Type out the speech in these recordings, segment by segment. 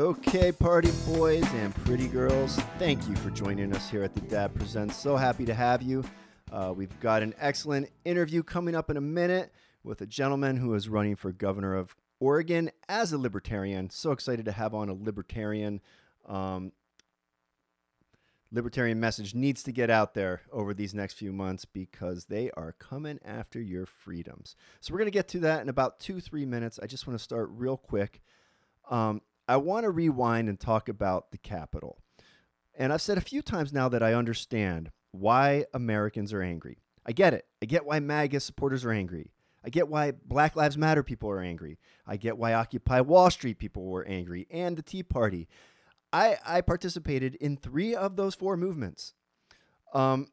Okay, party boys and pretty girls, thank you for joining us here at the Dad Presents. So happy to have you. Uh, we've got an excellent interview coming up in a minute with a gentleman who is running for governor of Oregon as a libertarian. So excited to have on a libertarian. Um, libertarian message needs to get out there over these next few months because they are coming after your freedoms. So we're going to get to that in about two, three minutes. I just want to start real quick. Um, I want to rewind and talk about the Capitol. And I've said a few times now that I understand why Americans are angry. I get it. I get why MAGA supporters are angry. I get why Black Lives Matter people are angry. I get why Occupy Wall Street people were angry and the Tea Party. I, I participated in three of those four movements. Um,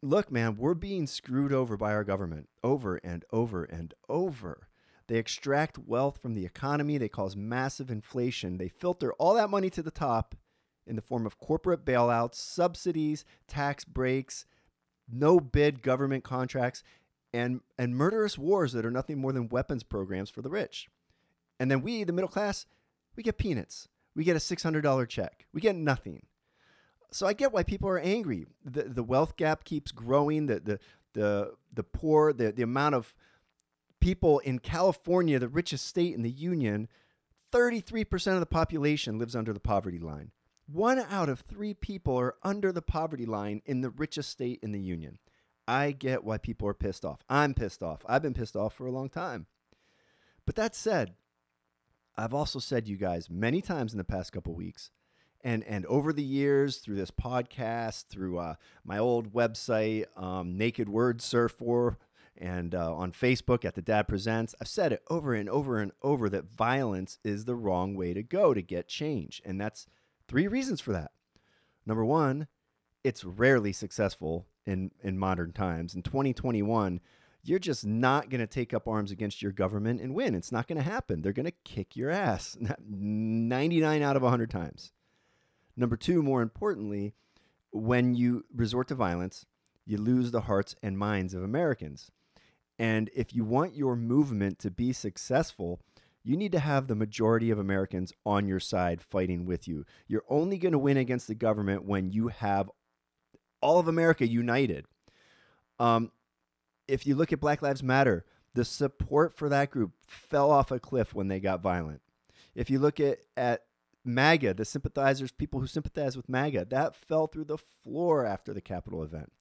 look, man, we're being screwed over by our government over and over and over. They extract wealth from the economy, they cause massive inflation, they filter all that money to the top in the form of corporate bailouts, subsidies, tax breaks, no bid government contracts, and, and murderous wars that are nothing more than weapons programs for the rich. And then we, the middle class, we get peanuts. We get a $600 check. We get nothing. So I get why people are angry. The, the wealth gap keeps growing, the, the, the, the poor, the, the amount of people in California, the richest state in the union, 33% of the population lives under the poverty line. One out of three people are under the poverty line in the richest state in the union. I get why people are pissed off. I'm pissed off. I've been pissed off for a long time. But that said, I've also said you guys many times in the past couple weeks, and and over the years through this podcast, through uh, my old website, um, Naked Word Surfer, and uh, on Facebook at the Dad Presents, I've said it over and over and over that violence is the wrong way to go to get change, and that's three reasons for that. Number one, it's rarely successful in in modern times. In 2021 you're just not going to take up arms against your government and win. It's not going to happen. They're going to kick your ass 99 out of 100 times. Number two, more importantly, when you resort to violence, you lose the hearts and minds of Americans. And if you want your movement to be successful, you need to have the majority of Americans on your side fighting with you. You're only going to win against the government when you have all of America united. Um, if you look at Black Lives Matter, the support for that group fell off a cliff when they got violent. If you look at, at MAGA, the sympathizers, people who sympathize with MAGA, that fell through the floor after the Capitol event.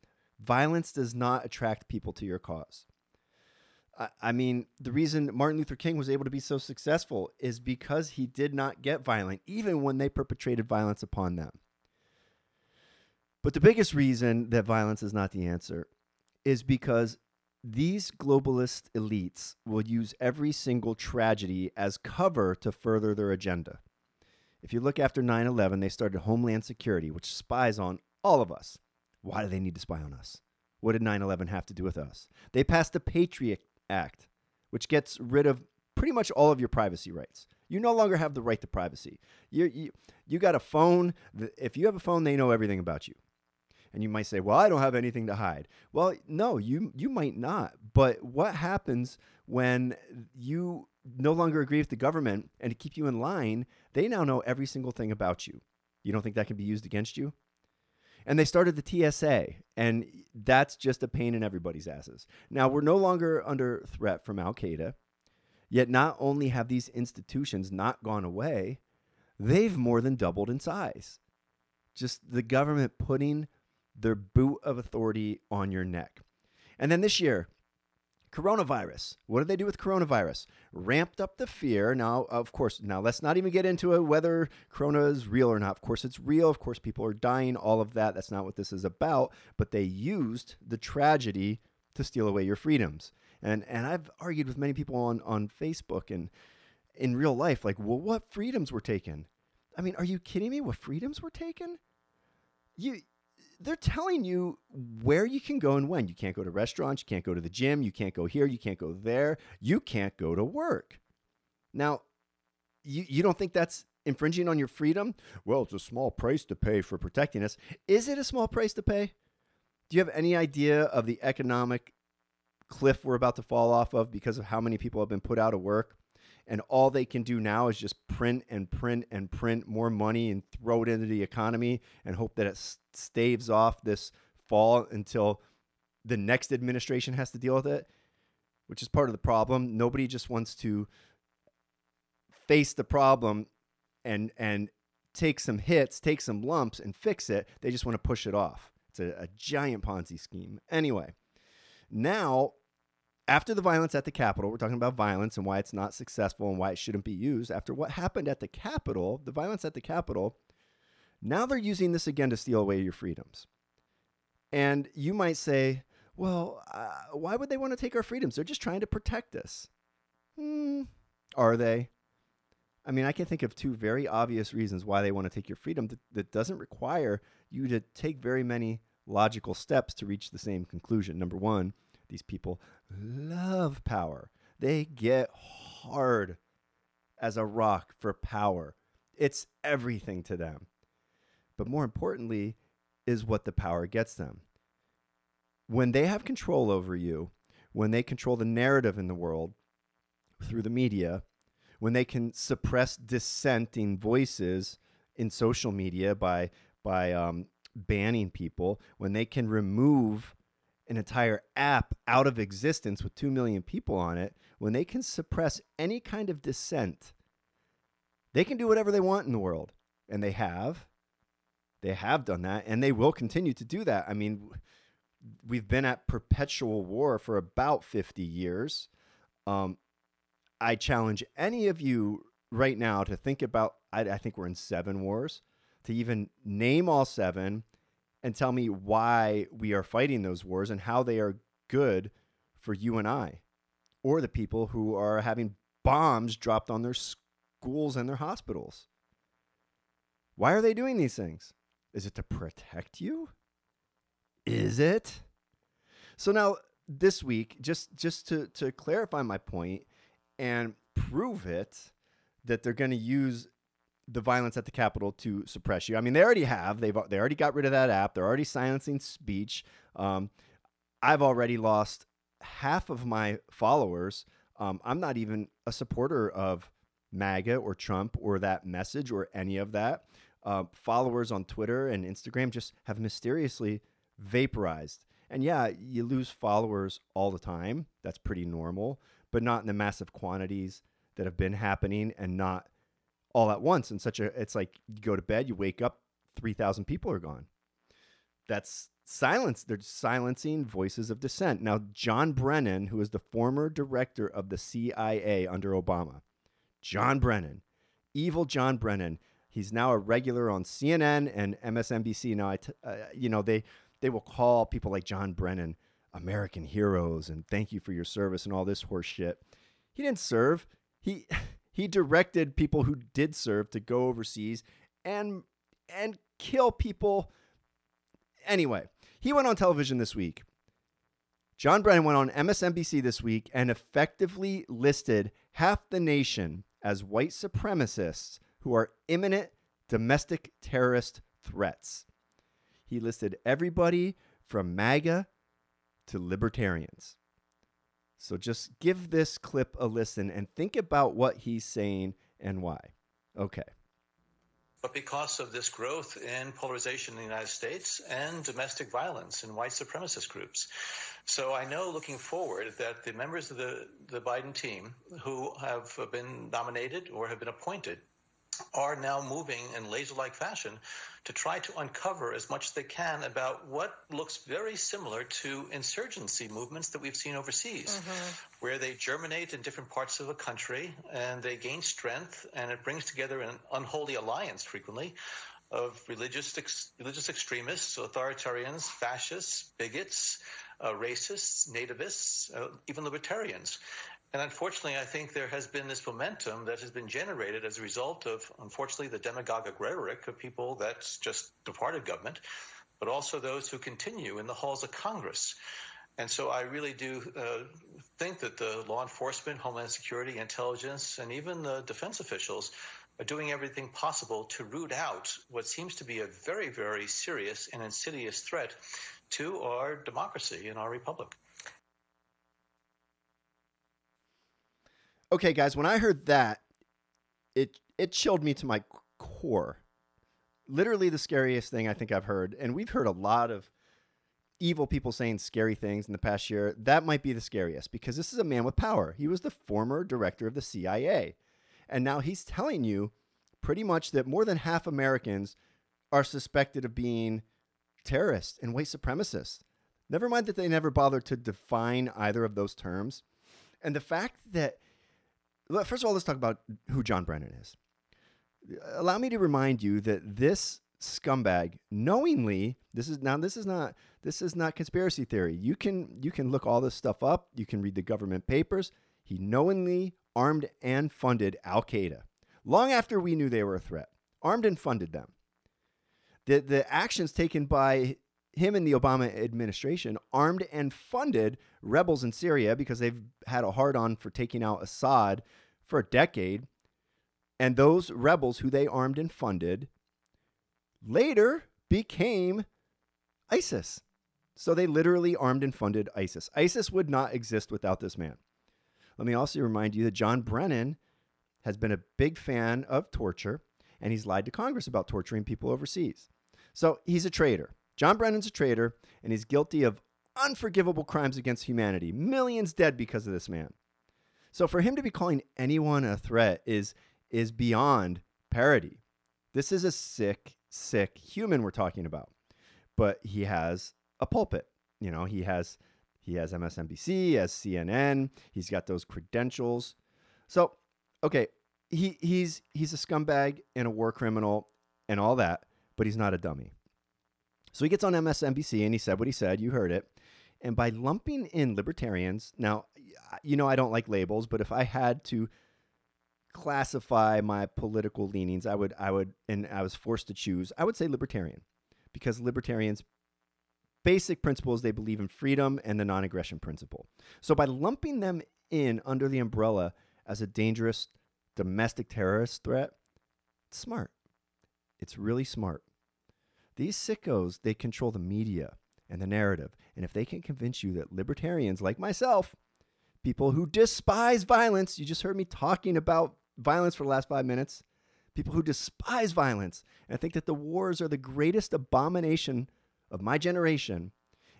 Violence does not attract people to your cause. I, mean, the reason Martin Luther King was able to be so successful is because he did not get violent, even when they perpetrated violence upon them. But the biggest reason that violence is not the answer is because these globalist elites will use every single tragedy as cover to further their agenda. If you look after 9 11, they started Homeland Security, which spies on all of us. Why do they need to spy on us? What did 9 11 have to do with us? They passed the Patriot Act, which gets rid of pretty much all of your privacy rights. You no longer have the right to privacy. You, you, you got a phone. If you have a phone, they know everything about you. And you might say, "Well, I don't have anything to hide." Well, no, you you might not. But what happens when you no longer agree with the government and to keep you in line, they now know every single thing about you. You don't think that can be used against you? And they started the TSA, and that's just a pain in everybody's asses. Now, we're no longer under threat from Al Qaeda, yet, not only have these institutions not gone away, they've more than doubled in size. Just the government putting their boot of authority on your neck. And then this year, coronavirus. What did they do with coronavirus? Ramped up the fear. Now, of course, now let's not even get into whether corona is real or not. Of course, it's real. Of course, people are dying, all of that. That's not what this is about. But they used the tragedy to steal away your freedoms. And and I've argued with many people on, on Facebook and in real life, like, well, what freedoms were taken? I mean, are you kidding me? What freedoms were taken? You they're telling you where you can go and when. You can't go to restaurants, you can't go to the gym, you can't go here, you can't go there, you can't go to work. Now, you, you don't think that's infringing on your freedom? Well, it's a small price to pay for protecting us. Is it a small price to pay? Do you have any idea of the economic cliff we're about to fall off of because of how many people have been put out of work? And all they can do now is just print and print and print more money and throw it into the economy and hope that it staves off this fall until the next administration has to deal with it, which is part of the problem. Nobody just wants to face the problem and and take some hits, take some lumps and fix it. They just want to push it off. It's a, a giant Ponzi scheme. Anyway, now after the violence at the Capitol, we're talking about violence and why it's not successful and why it shouldn't be used. After what happened at the Capitol, the violence at the Capitol, now they're using this again to steal away your freedoms. And you might say, well, uh, why would they want to take our freedoms? They're just trying to protect us. Hmm, are they? I mean, I can think of two very obvious reasons why they want to take your freedom that, that doesn't require you to take very many logical steps to reach the same conclusion. Number one, these people love power. They get hard as a rock for power. It's everything to them. But more importantly, is what the power gets them. When they have control over you, when they control the narrative in the world through the media, when they can suppress dissenting voices in social media by by um, banning people, when they can remove an entire app out of existence with 2 million people on it, when they can suppress any kind of dissent, they can do whatever they want in the world. And they have. They have done that, and they will continue to do that. I mean, we've been at perpetual war for about 50 years. Um, I challenge any of you right now to think about, I, I think we're in seven wars, to even name all seven and tell me why we are fighting those wars and how they are good for you and I or the people who are having bombs dropped on their schools and their hospitals. Why are they doing these things? Is it to protect you? Is it? So now this week, just just to to clarify my point and prove it that they're going to use the violence at the Capitol to suppress you. I mean, they already have. They've they already got rid of that app. They're already silencing speech. Um, I've already lost half of my followers. Um, I'm not even a supporter of MAGA or Trump or that message or any of that. Uh, followers on Twitter and Instagram just have mysteriously vaporized. And yeah, you lose followers all the time. That's pretty normal, but not in the massive quantities that have been happening and not all at once in such a it's like you go to bed you wake up 3000 people are gone. That's silence they're silencing voices of dissent. Now john brennan who is the former director of the cia under obama john brennan evil john brennan he's now a regular on cnn and msnbc now I, t- uh, you know they they will call people like john brennan american heroes and thank you for your service and all this horse shit. He didn't serve. He he directed people who did serve to go overseas and and kill people. Anyway, he went on television this week. John Brennan went on MSNBC this week and effectively listed half the nation as white supremacists who are imminent domestic terrorist threats. He listed everybody from MAGA to libertarians. So just give this clip a listen and think about what he's saying and why. Okay. But because of this growth in polarization in the United States and domestic violence in white supremacist groups. So I know looking forward that the members of the, the Biden team who have been nominated or have been appointed are now moving in laser like fashion to try to uncover as much as they can about what looks very similar to insurgency movements that we've seen overseas, mm-hmm. where they germinate in different parts of the country and they gain strength, and it brings together an unholy alliance frequently of religious ex- religious extremists, authoritarians, fascists, bigots, uh, racists, nativists, uh, even libertarians. And unfortunately, I think there has been this momentum that has been generated as a result of, unfortunately, the demagogic rhetoric of people that's just departed government, but also those who continue in the halls of Congress. And so I really do uh, think that the law enforcement, Homeland Security, intelligence, and even the defense officials are doing everything possible to root out what seems to be a very, very serious and insidious threat to our democracy and our republic. Okay, guys, when I heard that, it it chilled me to my core. Literally the scariest thing I think I've heard, and we've heard a lot of evil people saying scary things in the past year. That might be the scariest because this is a man with power. He was the former director of the CIA. And now he's telling you pretty much that more than half Americans are suspected of being terrorists and white supremacists. Never mind that they never bothered to define either of those terms. And the fact that, first of all, let's talk about who John Brennan is. Allow me to remind you that this scumbag knowingly this is now this is not this is not conspiracy theory. You can you can look all this stuff up. You can read the government papers. He knowingly armed and funded al-qaeda. Long after we knew they were a threat armed and funded them. The the actions taken by him and the Obama administration armed and funded rebels in Syria because they've had a hard on for taking out Assad for a decade. And those rebels who they armed and funded later became ISIS. So they literally armed and funded ISIS. ISIS would not exist without this man. Let me also remind you that John Brennan has been a big fan of torture and he's lied to Congress about torturing people overseas. So he's a traitor. John Brennan's a traitor, and he's guilty of unforgivable crimes against humanity. Millions dead because of this man. So for him to be calling anyone a threat is is beyond parody. This is a sick, sick human we're talking about. But he has a pulpit. You know, he has he has MSNBC, he has CNN, he's got those credentials. So, okay, he he's he's a scumbag and a war criminal and all that, but he's not a dummy. So he gets on MSNBC and he said what he said. You heard it. And by lumping in libertarians, now, you know, I don't like labels, but if I had to classify my political leanings, I would, I would, and I was forced to choose, I would say libertarian because libertarians basic principles they believe in freedom and the non-aggression principle. So by lumping them in under the umbrella as a dangerous domestic terrorist threat, it's smart. It's really smart. These sickos, they control the media and the narrative. And if they can convince you that libertarians like myself, people who despise violence, you just heard me talking about violence for the last five minutes, people who despise violence and think that the wars are the greatest abomination of my generation,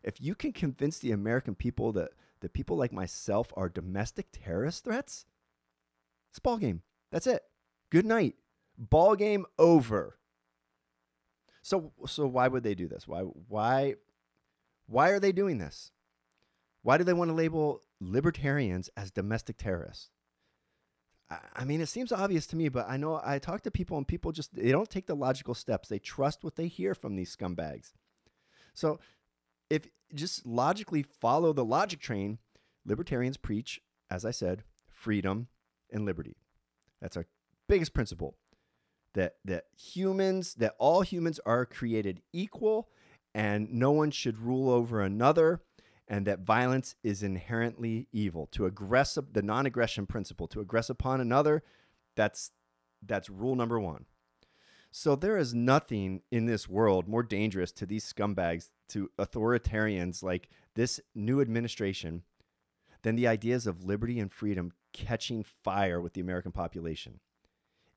if you can convince the American people that, that people like myself are domestic terrorist threats, it's ball game. That's it. Good night. Ball game over. So so why would they do this? Why why why are they doing this? Why do they want to label libertarians as domestic terrorists? I, I mean, it seems obvious to me, but I know I talk to people and people just they don't take the logical steps. They trust what they hear from these scumbags. So if just logically follow the logic train, libertarians preach, as I said, freedom and liberty. That's our biggest principle that that humans that all humans are created equal and no one should rule over another and that violence is inherently evil. To aggress the non-aggression principle to aggress upon another that's that's rule number 1 so there is nothing in this world more dangerous to these scumbags to authoritarians like this new administration than the ideas of liberty and freedom catching fire with the American population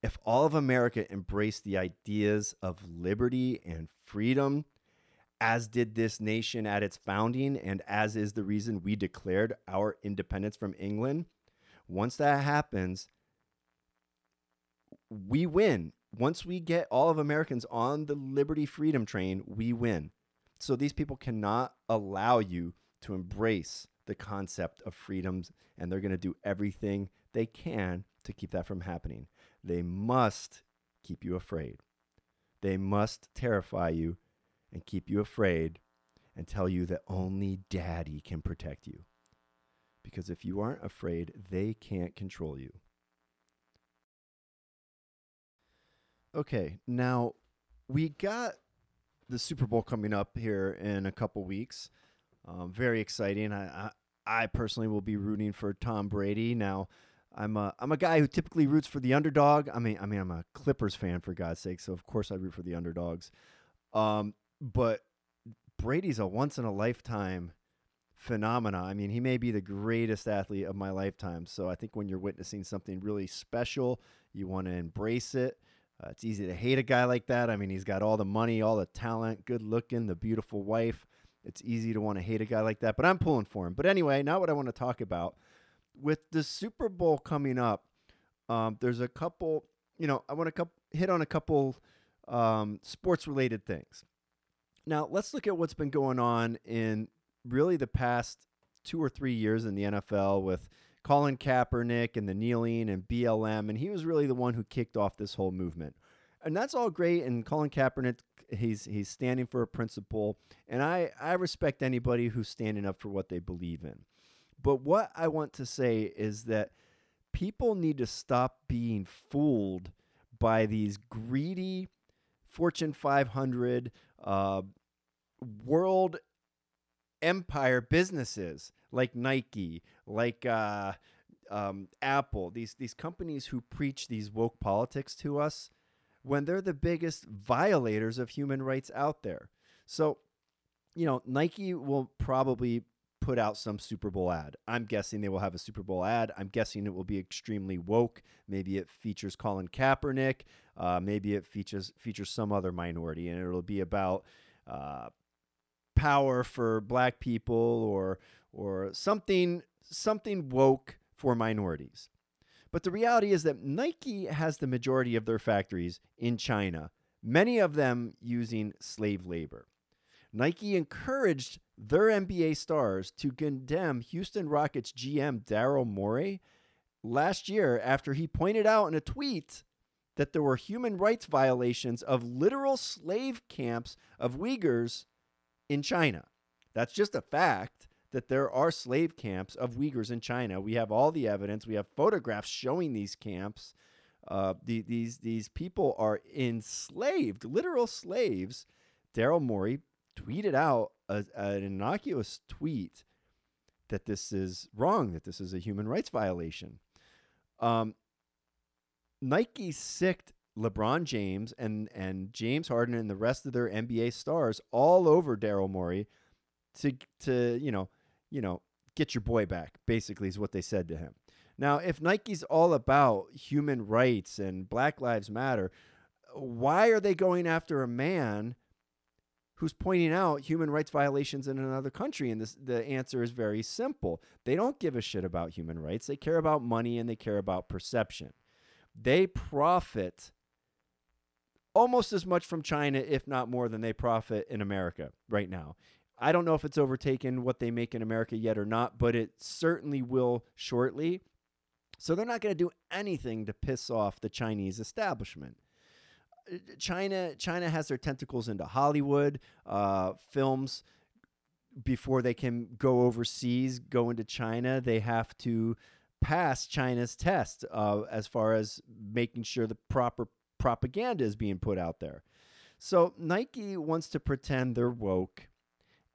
if all of America embraced the ideas of liberty and freedom, as did this nation at its founding, and as is the reason we declared our independence from England, once that happens, we win. Once we get all of Americans on the liberty freedom train, we win. So these people cannot allow you to embrace the concept of freedoms, and they're going to do everything they can to keep that from happening. They must keep you afraid. They must terrify you and keep you afraid and tell you that only daddy can protect you. Because if you aren't afraid, they can't control you. Okay, now we got the Super Bowl coming up here in a couple weeks. Um, very exciting. I, I, I personally will be rooting for Tom Brady. Now, I'm a I'm a guy who typically roots for the underdog. I mean, I mean, I'm a Clippers fan for God's sake, so of course I root for the underdogs. Um, but Brady's a once in a lifetime phenomena. I mean, he may be the greatest athlete of my lifetime. So I think when you're witnessing something really special, you want to embrace it. Uh, it's easy to hate a guy like that. I mean, he's got all the money, all the talent, good looking, the beautiful wife. It's easy to want to hate a guy like that, but I'm pulling for him. But anyway, not what I want to talk about. With the Super Bowl coming up, um, there's a couple, you know, I want to hit on a couple um, sports related things. Now, let's look at what's been going on in really the past two or three years in the NFL with Colin Kaepernick and the kneeling and BLM, and he was really the one who kicked off this whole movement. And that's all great. And Colin Kaepernick, he's he's standing for a principle, and I I respect anybody who's standing up for what they believe in. But what I want to say is that people need to stop being fooled by these greedy Fortune 500 uh, world empire businesses like Nike, like uh, um, Apple, these these companies who preach these woke politics to us, when they're the biggest violators of human rights out there. So, you know, Nike will probably put out some Super Bowl ad. I'm guessing they will have a Super Bowl ad. I'm guessing it will be extremely woke. Maybe it features Colin Kaepernick. Uh, maybe it features features some other minority, and it'll be about uh, power for black people or or something something woke for minorities. But the reality is that Nike has the majority of their factories in China, many of them using slave labor. Nike encouraged their NBA stars to condemn Houston Rockets GM Daryl Morey last year after he pointed out in a tweet that there were human rights violations of literal slave camps of Uyghurs in China. That's just a fact that there are slave camps of Uyghurs in China. We have all the evidence. We have photographs showing these camps. Uh, the, these these people are enslaved, literal slaves. Daryl Morey tweeted out a, an innocuous tweet that this is wrong, that this is a human rights violation. Um, Nike sicked LeBron James and and James Harden and the rest of their NBA stars all over Daryl Morey to to you know you know get your boy back basically is what they said to him. Now, if Nike's all about human rights and Black Lives Matter, why are they going after a man who's pointing out human rights violations in another country? And this, the answer is very simple. They don't give a shit about human rights. They care about money and they care about perception. They profit almost as much from China, if not more, than they profit in America right now. I don't know if it's overtaken what they make in America yet or not, but it certainly will shortly. So they're not going to do anything to piss off the Chinese establishment. China China has their tentacles into Hollywood uh, films. Before they can go overseas, go into China, they have to pass China's test uh, as far as making sure the proper propaganda is being put out there. So Nike wants to pretend they're woke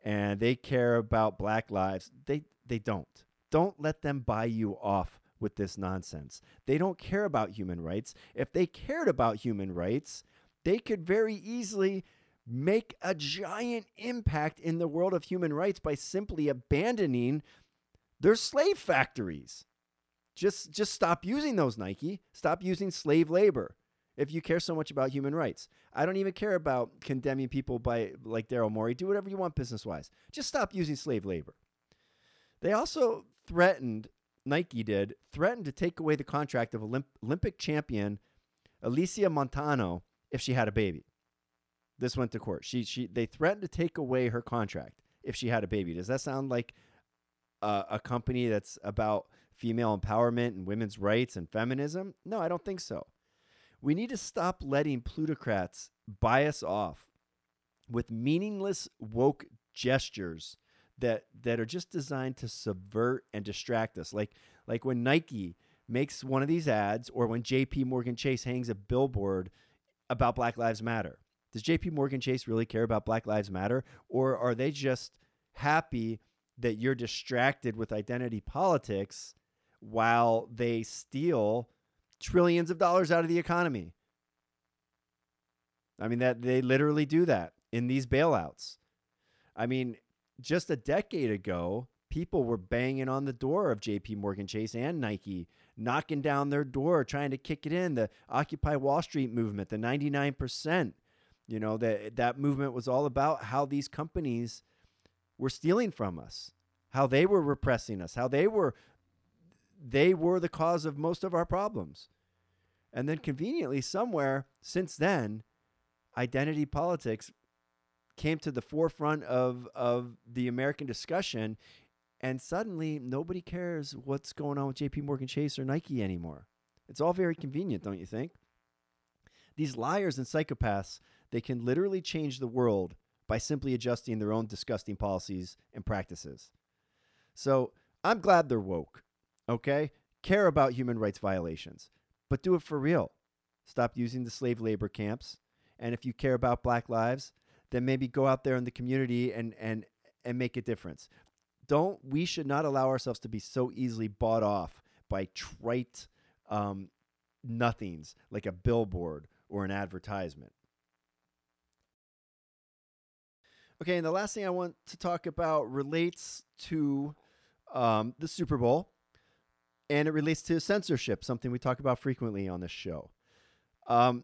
and they care about black lives. They they don't. Don't let them buy you off with this nonsense. They don't care about human rights. If they cared about human rights, they could very easily make a giant impact in the world of human rights by simply abandoning their slave factories. Just just stop using those Nike. Stop using slave labor if you care so much about human rights. I don't even care about condemning people by like Daryl Morey. Do whatever you want business wise. Just stop using slave labor. They also threatened, Nike did, threatened to take away the contract of Olymp- Olympic champion Alysia Montaño if she had a baby. This went to court. She she they threatened to take away her contract if she had a baby. Does that sound like a, a company that's about female empowerment and women's rights and feminism? No, I don't think so. We need to stop letting plutocrats buy us off with meaningless woke gestures that that are just designed to subvert and distract us. Like like when Nike makes one of these ads or when JP Morgan Chase hangs a billboard about Black Lives Matter. Does JP Morgan Chase really care about Black Lives Matter or are they just happy that you're distracted with identity politics while they steal trillions of dollars out of the economy. I mean that they literally do that in these bailouts. I mean, just a decade ago, people were banging on the door of JP Morgan Chase and Nike, knocking down their door, trying to kick it in. The Occupy Wall Street movement, the 99%, you know, that that movement was all about how these companies were stealing from us, how they were repressing us, how they were they were the cause of most of our problems. And then conveniently somewhere since then, identity politics came to the forefront of of the American discussion and suddenly nobody cares what's going on with JP Morgan Chase or Nike anymore. It's all very convenient, don't you think? These liars and psychopaths, they can literally change the world by simply adjusting their own disgusting policies and practices. So, I'm glad they're woke, okay? Care about human rights violations, but do it for real. Stop using the slave labor camps. And if you care about black lives, then maybe go out there in the community and and and make a difference. Don't we should not allow ourselves to be so easily bought off by trite um, nothings like a billboard or an advertisement. Okay, and the last thing I want to talk about relates to um, the Super Bowl, and it relates to censorship, something we talk about frequently on this show. Um,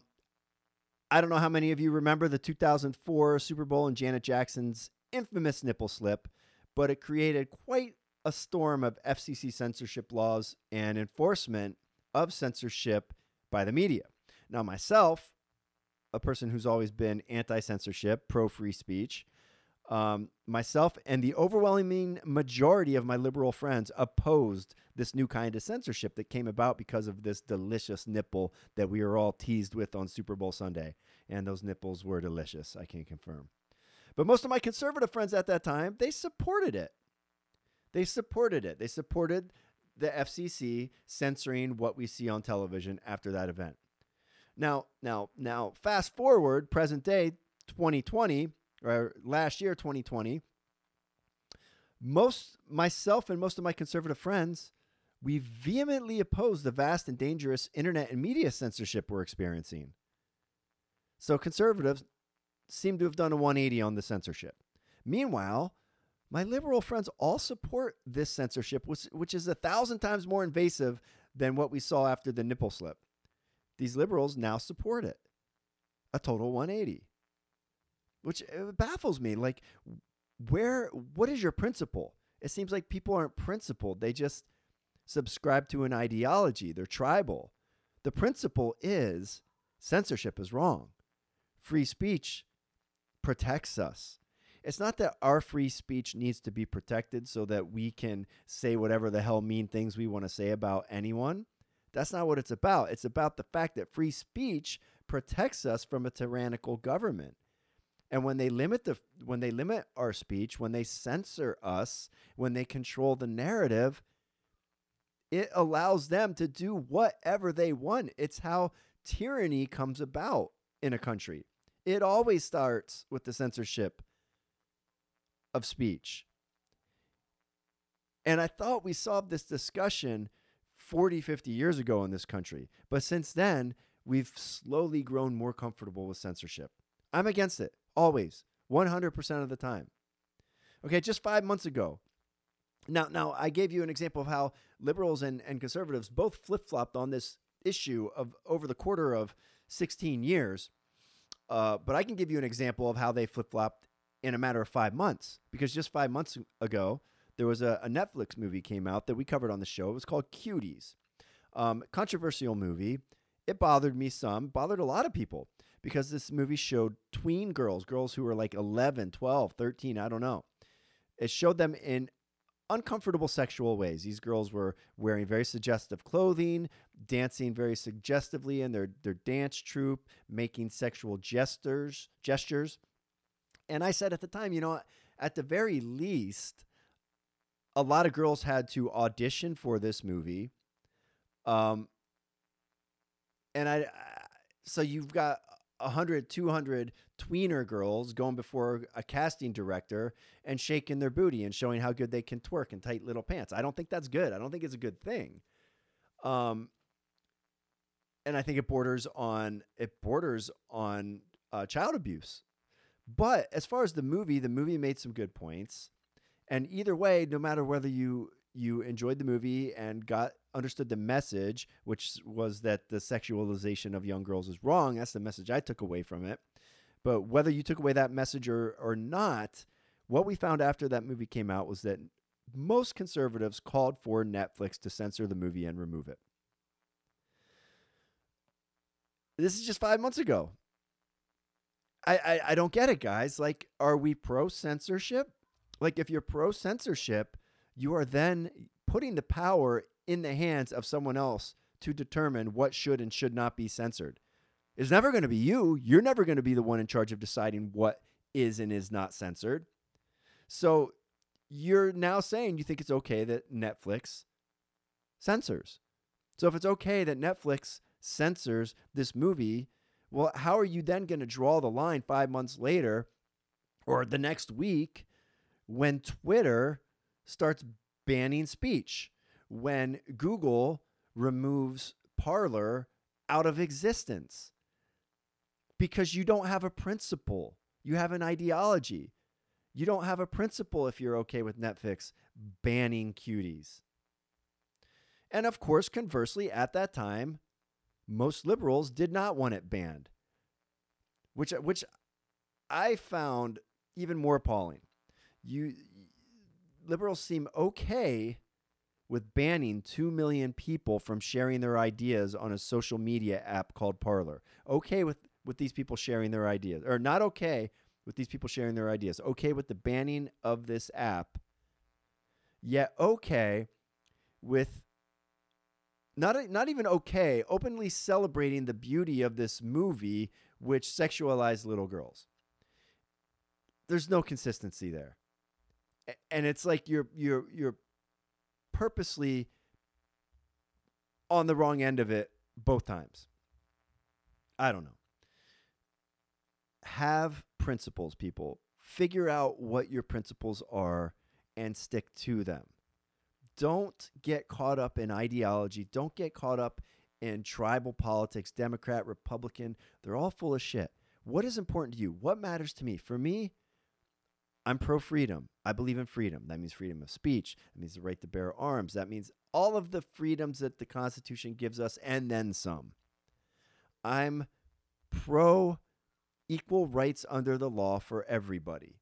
I don't know how many of you remember the 2004 Super Bowl and Janet Jackson's infamous nipple slip, but it created quite a storm of FCC censorship laws and enforcement of censorship by the media. Now, myself, a person who's always been anti censorship, pro free speech, um, myself and the overwhelming majority of my liberal friends opposed this new kind of censorship that came about because of this delicious nipple that we were all teased with on Super Bowl Sunday. And those nipples were delicious, I can confirm. But most of my conservative friends at that time, they supported it. They supported it. They supported the FCC censoring what we see on television after that event. Now, now, now, fast forward, present day, 2020, or last year, 2020, most myself and most of my conservative friends, we vehemently oppose the vast and dangerous internet and media censorship we're experiencing. So conservatives seem to have done a 180 on the censorship. Meanwhile, my liberal friends all support this censorship, which, which is a thousand times more invasive than what we saw after the nipple slip. These liberals now support it. A total 180 which uh, baffles me. Like, where, what is your principle? It seems like people aren't principled. They just subscribe to an ideology. They're tribal. The principle is censorship is wrong. Free speech protects us. It's not that our free speech needs to be protected so that we can say whatever the hell mean things we want to say about anyone. That's not what it's about. It's about the fact that free speech protects us from a tyrannical government. And when they limit the when they limit our speech, when they censor us, when they control the narrative, it allows them to do whatever they want. It's how tyranny comes about in a country. It always starts with the censorship of speech. And I thought we solved this discussion 40, 50 years ago in this country. But since then, we've slowly grown more comfortable with censorship. I'm against it. Always. 100% of the time. Okay, just five months ago. Now, now I gave you an example of how liberals and, and conservatives both flip flopped on this issue of over the quarter of 16 years. Uh, but I can give you an example of how they flip flopped in a matter of five months. Because just five months ago, there was a, a, Netflix movie came out that we covered on the show. It was called Cuties. Um, controversial movie. It bothered me some, bothered a lot of people because this movie showed tween girls, girls who were like 11, 12, 13, I don't know. It showed them in uncomfortable sexual ways. These girls were wearing very suggestive clothing, dancing very suggestively in their, their dance troupe, making sexual gestures, gestures. And I said at the time, you know, at the very least, a lot of girls had to audition for this movie. Um, and I, so you've got 100, 200 tweener girls going before a casting director and shaking their booty and showing how good they can twerk in tight little pants. I don't think that's good. I don't think it's a good thing. Um, and I think it borders on it borders on uh, child abuse. But as far as the movie, the movie made some good points, And either way, no matter whether you you enjoyed the movie and got understood the message, which was that the sexualization of young girls is wrong, that's the message I took away from it. But whether you took away that message or, or not, what we found after that movie came out was that most conservatives called for Netflix to censor the movie and remove it. This is just five months ago. I, I, I don't get it, guys. Like, are we pro censorship? Like, if you're pro censorship, you are then putting the power in the hands of someone else to determine what should and should not be censored. It's never going to be you. You're never going to be the one in charge of deciding what is and is not censored. So you're now saying you think it's okay that Netflix censors. So if it's okay that Netflix censors this movie, well, how are you then going to draw the line five months later or the next week when Twitter starts banning speech, when Google removes Parler out of existence? Because you don't have a principle, you have an ideology. You don't have a principle if you're okay with Netflix banning cuties. And of course, conversely, at that time, most liberals did not want it banned, which which I found even more appalling. You liberals seem okay with banning 2 million people from sharing their ideas on a social media app called Parler. Okay with with these people sharing their ideas or not okay with these people sharing their ideas. Okay with the banning of this app. Yet okay with not not even okay, openly celebrating the beauty of this movie which sexualized little girls. There's no consistency there. And it's like you're you're you're purposely on the wrong end of it both times. I don't know. Have principles, people. Figure out what your principles are and stick to them don't get caught up in ideology. Don't get caught up in tribal politics, Democrat, Republican. They're all full of shit. What is important to you? What matters to me? For me, I'm pro freedom. I believe in freedom. That means freedom of speech. That means the right to bear arms. That means all of the freedoms that the Constitution gives us and then some. I'm pro equal rights under the law for everybody.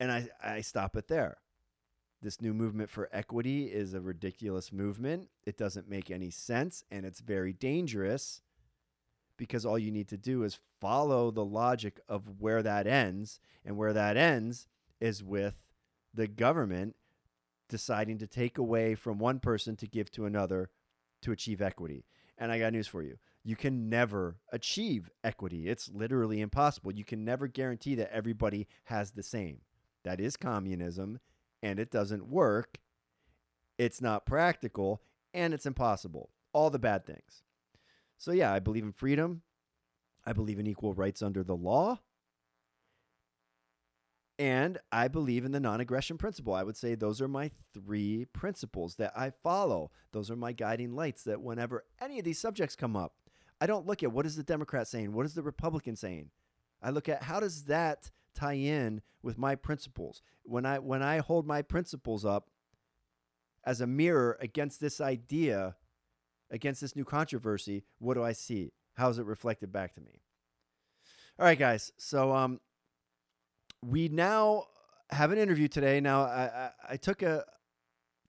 And I, I stop it there. This new movement for equity is a ridiculous movement. It doesn't make any sense and it's very dangerous because all you need to do is follow the logic of where that ends. And where that ends is with the government deciding to take away from one person to give to another to achieve equity. And I got news for you. You can never achieve equity. It's literally impossible. You can never guarantee that everybody has the same. That is communism and it doesn't work, it's not practical, and it's impossible. All the bad things. So, yeah, I believe in freedom. I believe in equal rights under the law. And I believe in the non aggression principle. I would say those are my three principles that I follow. Those are my guiding lights that whenever any of these subjects come up, I don't look at what is the Democrat saying? What is the Republican saying? I look at how does that tie in with my principles. When I when I hold my principles up as a mirror against this idea, against this new controversy, what do I see? How is it reflected back to me? All right, guys. So um, we now have an interview today. Now I, I, I took a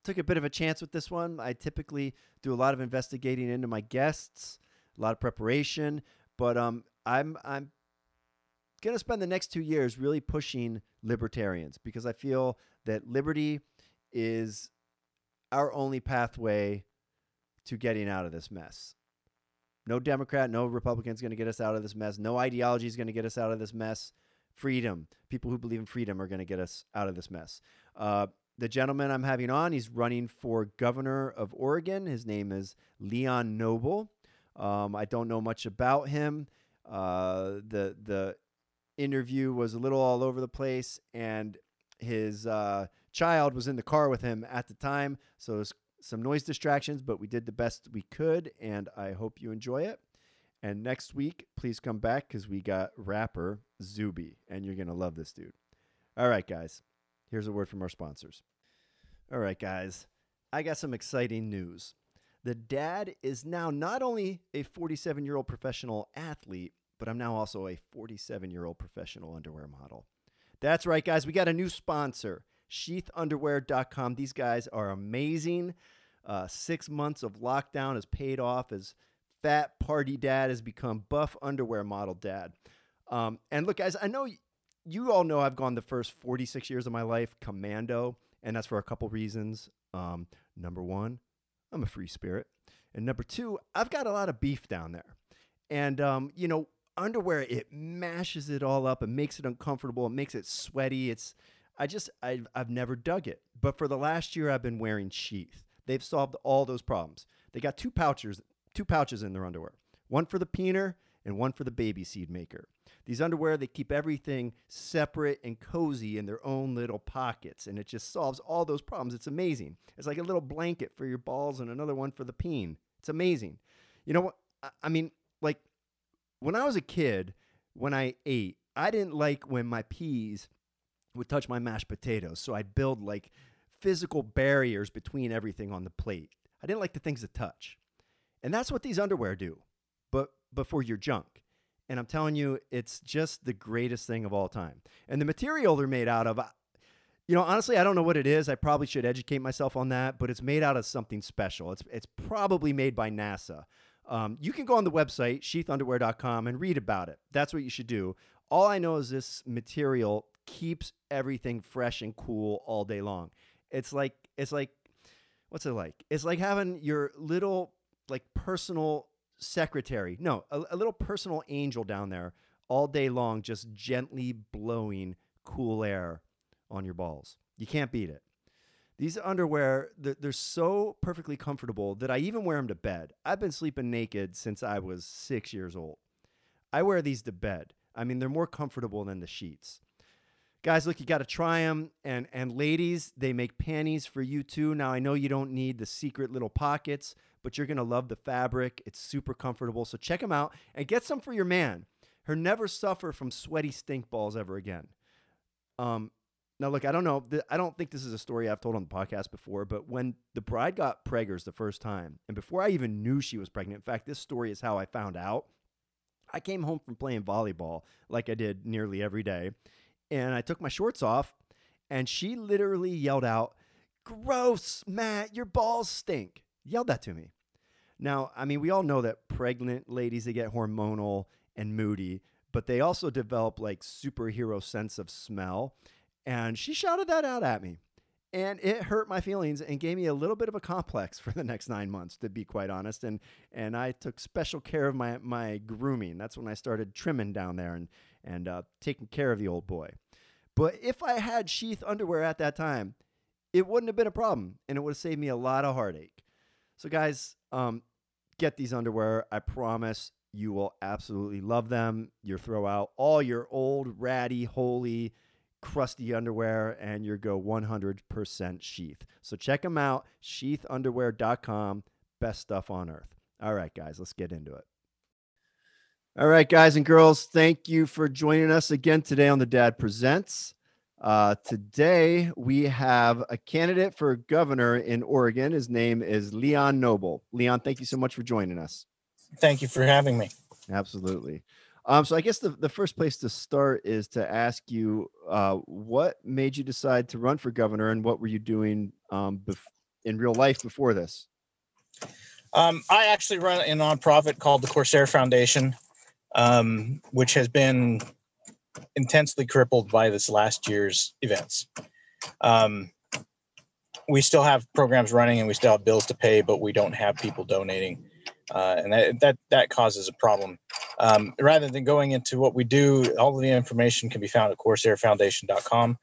took a bit of a chance with this one. I typically do a lot of investigating into my guests, a lot of preparation, but um, I'm I'm going to spend the next two years really pushing libertarians because I feel that liberty is our only pathway to getting out of this mess. No Democrat, no Republican is going to get us out of this mess. No ideology is going to get us out of this mess. Freedom. People who believe in freedom are going to get us out of this mess. Uh, the gentleman I'm having on, he's running for governor of Oregon. His name is Leon Noble. Um, I don't know much about him. Uh, the the interview was a little all over the place, and his uh, child was in the car with him at the time. So was some noise distractions, but we did the best we could, and I hope you enjoy it. And next week, please come back because we got rapper Zuby, and you're going to love this dude. All right, guys. Here's a word from our sponsors. All right, guys, I got some exciting news. The dad is now not only a 47 year old professional athlete, but I'm now also a 47 year old professional underwear model. That's right, guys. We got a new sponsor, sheathunderwear.com. These guys are amazing. Uh, six months of lockdown has paid off as fat party dad has become buff underwear model dad. Um, and look, guys, I know you all know I've gone the first 46 years of my life commando, and that's for a couple reasons. Um, number one, I'm a free spirit. And number two, I've got a lot of beef down there. And, um, you know, underwear, it mashes it all up. It makes it uncomfortable. It makes it sweaty. It's, I just, I've, I've never dug it. But for the last year, I've been wearing sheath. They've solved all those problems. They got two pouches, two pouches in their underwear, one for the peener and one for the baby seed maker. These underwear, they keep everything separate and cozy in their own little pockets, and it just solves all those problems. It's amazing. It's like a little blanket for your balls and another one for the peen. It's amazing. You know what? I mean, like when I was a kid, when I ate, I didn't like when my peas would touch my mashed potatoes. So I'd build like physical barriers between everything on the plate. I didn't like the things that touch. And that's what these underwear do, but before your junk. And I'm telling you, it's just the greatest thing of all time. And the material they're made out of, you know, honestly, I don't know what it is. I probably should educate myself on that, but it's made out of something special. It's, it's probably made by NASA. Um, you can go on the website, sheathunderwear.com, and read about it. That's what you should do. All I know is this material keeps everything fresh and cool all day long. It's like, it's like, what's it like? It's like having your little, like, personal secretary. No, a, a little personal angel down there all day long, just gently blowing cool air on your balls. You can't beat it. These underwear, they're, they're, so perfectly comfortable that I even wear them to bed. I've been sleeping naked since I was six years old. I wear these to bed. I mean, they're more comfortable than the sheets. Guys, look, you got to try them. And, and ladies, they make panties for you too. Now, I know you don't need the secret little pockets, but you're to love the fabric. It's super comfortable. So check them out and get some for your man. Her never suffer from sweaty stink balls ever again. Um, now, look, I don't know. I don't think this is a story I've told on the podcast before, but when the bride got preggers the first time, and before I even knew she was pregnant, in fact, this story is how I found out. I came home from playing volleyball like I did nearly every day, and I took my shorts off, and she literally yelled out, Gross, Matt, your balls stink. Yelled that to me. Now, I mean, we all know that pregnant ladies, they get hormonal and moody, but they also develop like superhero sense of smell. And she shouted that out at me. And it hurt my feelings and gave me a little bit of a complex for the next nine months, to be quite honest. And and I took special care of my my grooming. That's when I started trimming down there and and uh, taking care of the old boy. But if I had sheath underwear at that time, it wouldn't have been a problem, and it would have saved me a lot of heartache. So, guys, um, get these underwear. I promise you will absolutely love them. You throw out all your old, ratty, holy crusty underwear and you go 100% sheath. So check them out, sheathunderwear.com. Best stuff on earth. All right, guys, let's get into it. All right, guys and girls, thank you for joining us again today on the Dad Presents. Uh, today we have a candidate for governor in Oregon. His name is Leon Noble. Leon, thank you so much for joining us. Thank you for having me. Absolutely. Um, so I guess the, the first place to start is to ask you uh, what made you decide to run for governor and what were you doing um, bef- in real life before this? Um, I actually run a nonprofit called the Corsair Foundation, um, which has been intensely crippled by this last year's events. Um, we still have programs running and we still have bills to pay, but we don't have people donating uh, and that, that that causes a problem. Um, rather than going into what we do, all of the information can be found at CorsairFoundation.com.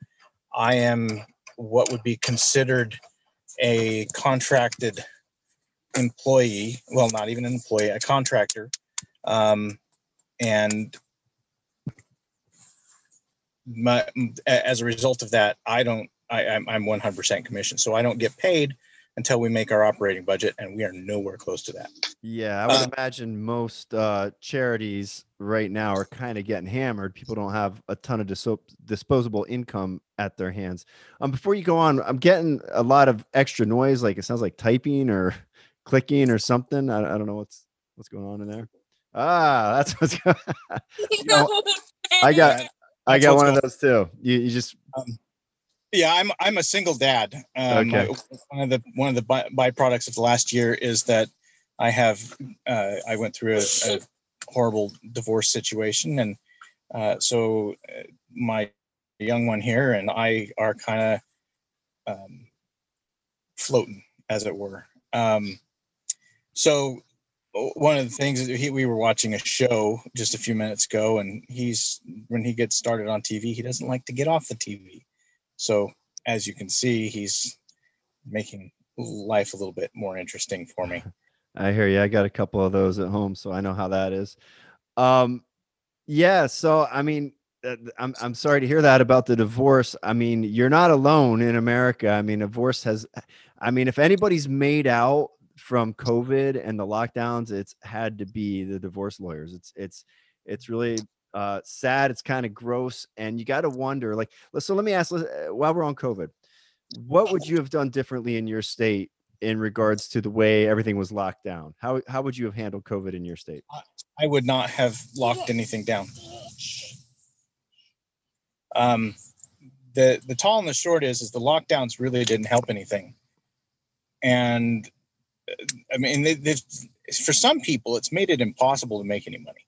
I am what would be considered a contracted employee. Well, not even an employee, a contractor, um, and my, as a result of that, I don't. I, I'm, I'm 100% commission, so I don't get paid until we make our operating budget, and we are nowhere close to that. Yeah, I would Uh, imagine most uh, charities right now are kind of getting hammered. People don't have a ton of disposable income at their hands. Um, before you go on, I'm getting a lot of extra noise. Like it sounds like typing or clicking or something. I, I don't know what's what's going on in there. Ah, that's what's going. know, I got I got what's one of those too. You you just Yeah, I'm I'm a single dad. Um, Okay. One of the one of the by, byproducts of the last year is that I have uh, I went through a, a horrible divorce situation, and uh, so uh, my young one here and I are kind of um, floating, as it were. Um, so o- one of the things he, we were watching a show just a few minutes ago, and he's when he gets started on TV, he doesn't like to get off the TV. So as you can see, he's making life a little bit more interesting for me. I hear you. I got a couple of those at home, so I know how that is. Um, yeah. So I mean, uh, I'm I'm sorry to hear that about the divorce. I mean, you're not alone in America. I mean, divorce has. I mean, if anybody's made out from COVID and the lockdowns, it's had to be the divorce lawyers. It's it's it's really uh, sad. It's kind of gross, and you got to wonder. Like, so let me ask. uh, While we're on COVID, what would you have done differently in your state in regards to the way everything was locked down? How how would you have handled COVID in your state? I would not have locked anything down. Um, the the tall and the short is is the lockdowns really didn't help anything, and I mean they, for some people it's made it impossible to make any money.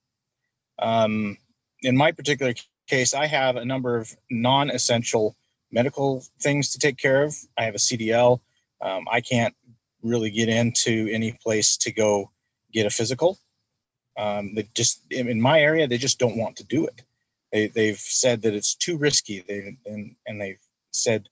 Um, in my particular case, I have a number of non-essential medical things to take care of. I have a CDL. Um, I can't really get into any place to go get a physical. Um, they just in in my area, they just don't want to do it. They they've said that it's too risky. They and and they've said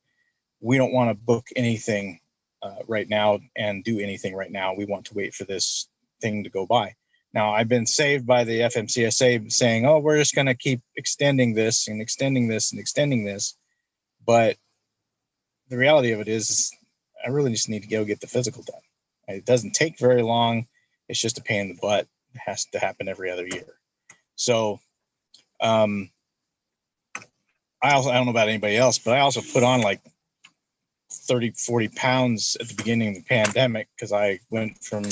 we don't want to book anything uh, right now and do anything right now. We want to wait for this thing to go by. Now I've been saved by the FMCSA saying, "Oh, we're just going to keep extending this and extending this and extending this," but the reality of it is, I really just need to go get the physical done. It doesn't take very long. It's just a pain in the butt. It has to happen every other year. So, um, I also I don't know about anybody else, but I also put on like 30, 40 pounds at the beginning of the pandemic because I went from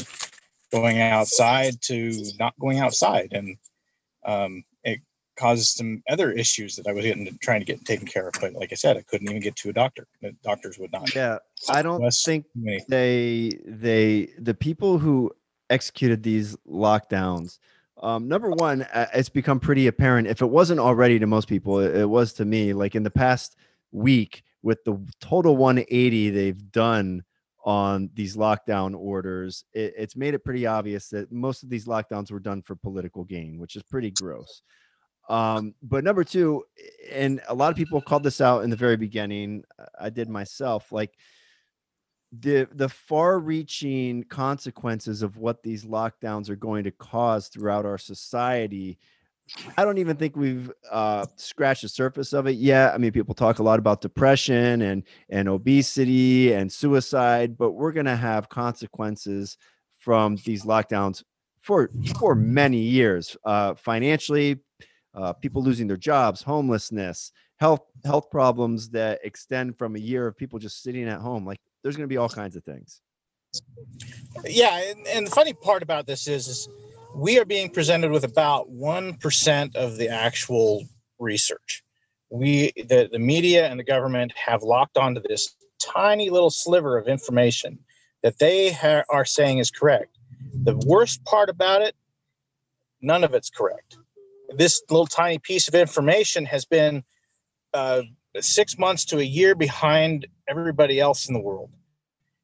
going outside to not going outside, and um, it caused some other issues that I was getting trying to get taken care of. But like I said, I couldn't even get to a doctor. The doctors would not. Yeah, I don't think they they the people who executed these lockdowns um, number one uh, it's become pretty apparent if it wasn't already to most people it, it was to me like in the past week with the total 180 they've done on these lockdown orders it, it's made it pretty obvious that most of these lockdowns were done for political gain which is pretty gross. Um, but number two and a lot of people called this out in the very beginning i did myself like the the far reaching consequences of what these lockdowns are going to cause throughout our society i don't even think we've uh scratched the surface of it yet. I mean people talk a lot about depression and and obesity and suicide but we're going to have consequences from these lockdowns for for many years uh financially uh, people losing their jobs homelessness health health problems that extend from a year of people just sitting at home. Like there's going to be all kinds of things. Yeah and, and the funny part about this is, is we are being presented with about 1% of the actual research. We the, the media and the government have locked onto this tiny little sliver of information that they ha- are saying is correct. The worst part about it none of it's correct. This little tiny piece of information has been uh, six months to a year behind everybody else in the world.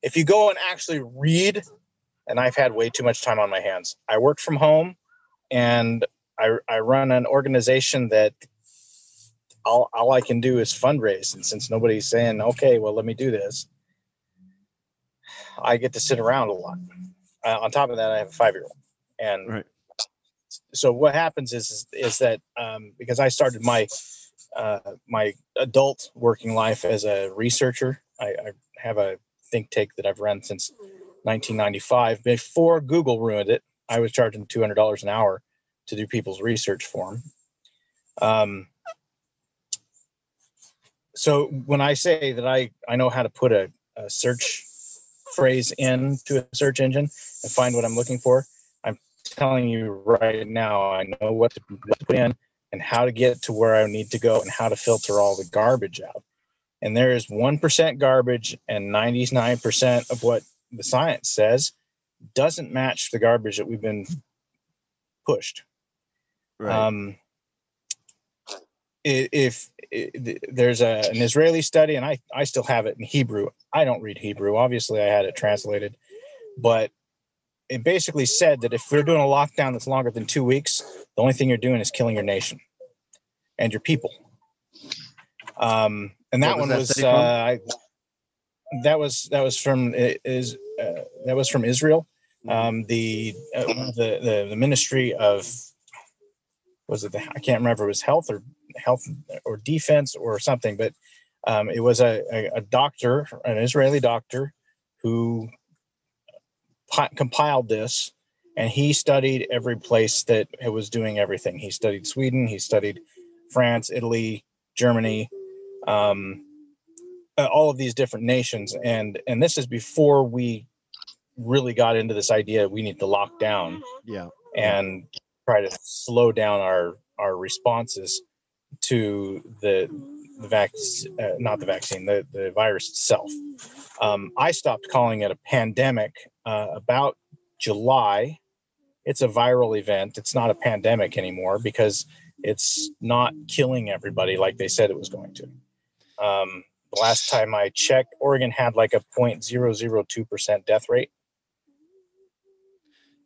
If you go and actually read and I've had way too much time on my hands. I work from home and I, I run an organization that all, all I can do is fundraise. And since nobody's saying, okay, well, let me do this, I get to sit around a lot. Uh, on top of that, I have a five year old. And Right. so what happens is, is, is that um, because I started my uh, my adult working life as a researcher, I, I have a think tank that I've run since 1995. Before Google ruined it, I was charging $200 an hour to do people's research for them. Um, so when I say that I, I know how to put a, a search phrase into a search engine and find what I'm looking for, I'm telling you right now, I know what to, what to put in and how to get to where I need to go and how to filter all the garbage out. And there is 1% garbage and 99% of what the science says doesn't match the garbage that we've been pushed. Right. Um, i- if, there's a, an Israeli study, and I, I still have it in Hebrew. I don't read Hebrew. Obviously, I had it translated, but it basically said that if we're doing a lockdown that's longer than two weeks, the only thing you're doing is killing your nation and your people. Um, and that one that was uh. I, that was that was from is uh, that was from Israel. Mhm. Um, the, uh, the the the Ministry of was it the I can't remember it was health or health or defense or something, but um, it was a, a, a doctor, an Israeli doctor, who pi- compiled this, and he studied every place that it was doing everything. He studied Sweden, he studied France, Italy, Germany, um, uh, all of these different nations, and and this is before we really got into this idea we need to lock down yeah. and try to slow down our our responses to the the vac uh, not the vaccine the the virus itself. Um, i stopped calling it a pandemic uh, about july. It's a viral event. It's not a pandemic anymore because it's not killing everybody like they said it was going to. Um, the last time i checked oregon had like a 0.002% death rate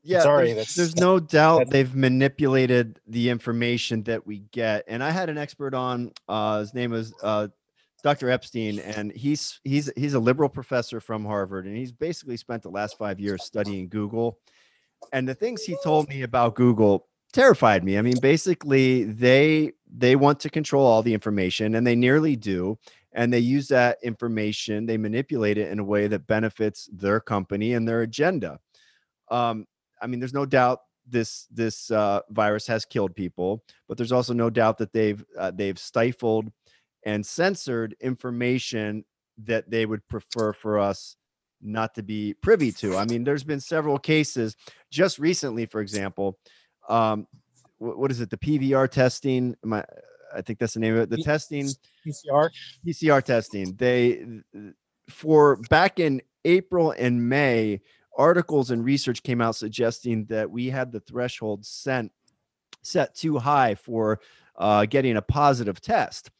Yeah, Sorry, there's, that's- there's no doubt they've manipulated the information that we get. And I had an expert on. Uh, his name was uh, Dr. Epstein, and he's he's he's a liberal professor from Harvard, and he's basically spent the last five years studying Google. And the things he told me about Google terrified me. I mean, basically, they they want to control all the information, and they nearly do. And they use that information, they manipulate it in a way that benefits their company and their agenda. Um, I mean, there's no doubt this this uh, virus has killed people, but there's also no doubt that they've uh, they've stifled and censored information that they would prefer for us not to be privy to. I mean, there's been several cases just recently, for example. Um, what is it? The PVR testing. Am I, I think that's the name of it. The testing. pcr PCR testing. They for back in April and May, articles and research came out suggesting that we had the threshold sent set too high for uh, getting a positive test.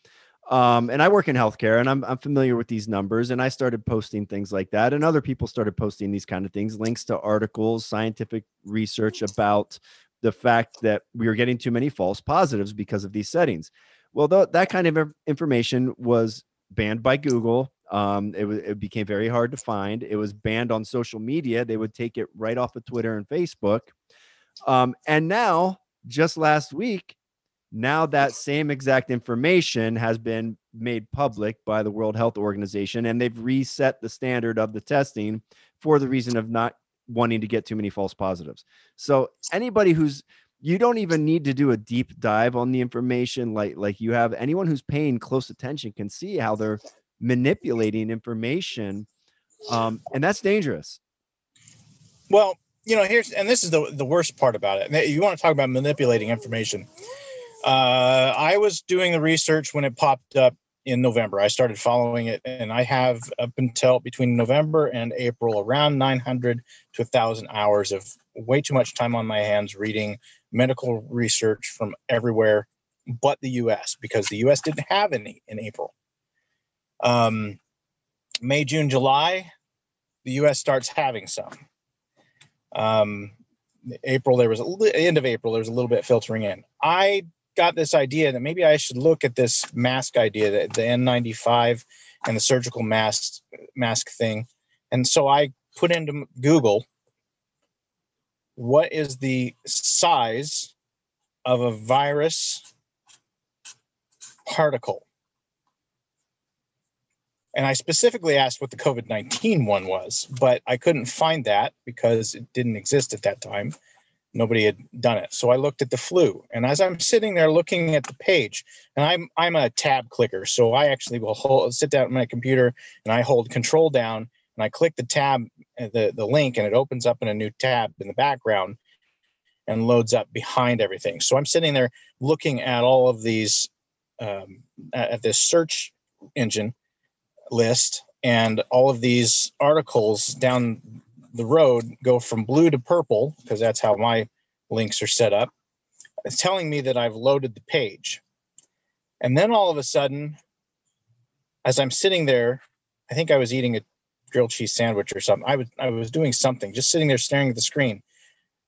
Um, and I work in healthcare and I'm, I'm familiar with these numbers. And I started posting things like that. And other people started posting these kind of things, links to articles, scientific research about the fact that we were getting too many false positives because of these settings. Well, th- that kind of information was banned by Google. Um, it, wa- it became very hard to find. It was banned on social media. They would take it right off of Twitter and Facebook. Um, and now, just last week, now that same exact information has been made public by the World Health Organization, and they've reset the standard of the testing for the reason of not wanting to get too many false positives. So anybody who's you don't even need to do a deep dive on the information like like you have anyone who's paying close attention can see how they're manipulating information um, and that's dangerous Well, you know, here's and this is the the worst part about it. You want to talk about manipulating information? Uh, I was doing the research when it popped up in November. I started following it, and I have up until between November and April around 900 to 1,000 hours of way too much time on my hands reading medical research from everywhere but the U.S. because the U.S. didn't have any in April. Um, May, June, July, the U.S. starts having some um april there was a li- end of april there was a little bit filtering in i got this idea that maybe i should look at this mask idea that the n95 and the surgical mask mask thing and so i put into google what is the size of a virus particle And I specifically asked what the COVID 19 one was, but I couldn't find that because it didn't exist at that time. Nobody had done it. So I looked at the flu. And as I'm sitting there looking at the page, and I'm I'm a tab clicker. So I actually will hold sit down at my computer and I hold control down and I click the tab, uh, the, the link, and it opens up in a new tab in the background and loads up behind everything. So I'm sitting there looking at all of these um, at this search engine list and all of these articles down the road go from blue to purple because that's how my links are set up it's telling me that i've loaded the page. And then all of a sudden as i'm sitting there i think i was eating a grilled cheese sandwich or something. I was i was doing something just sitting there staring at the screen.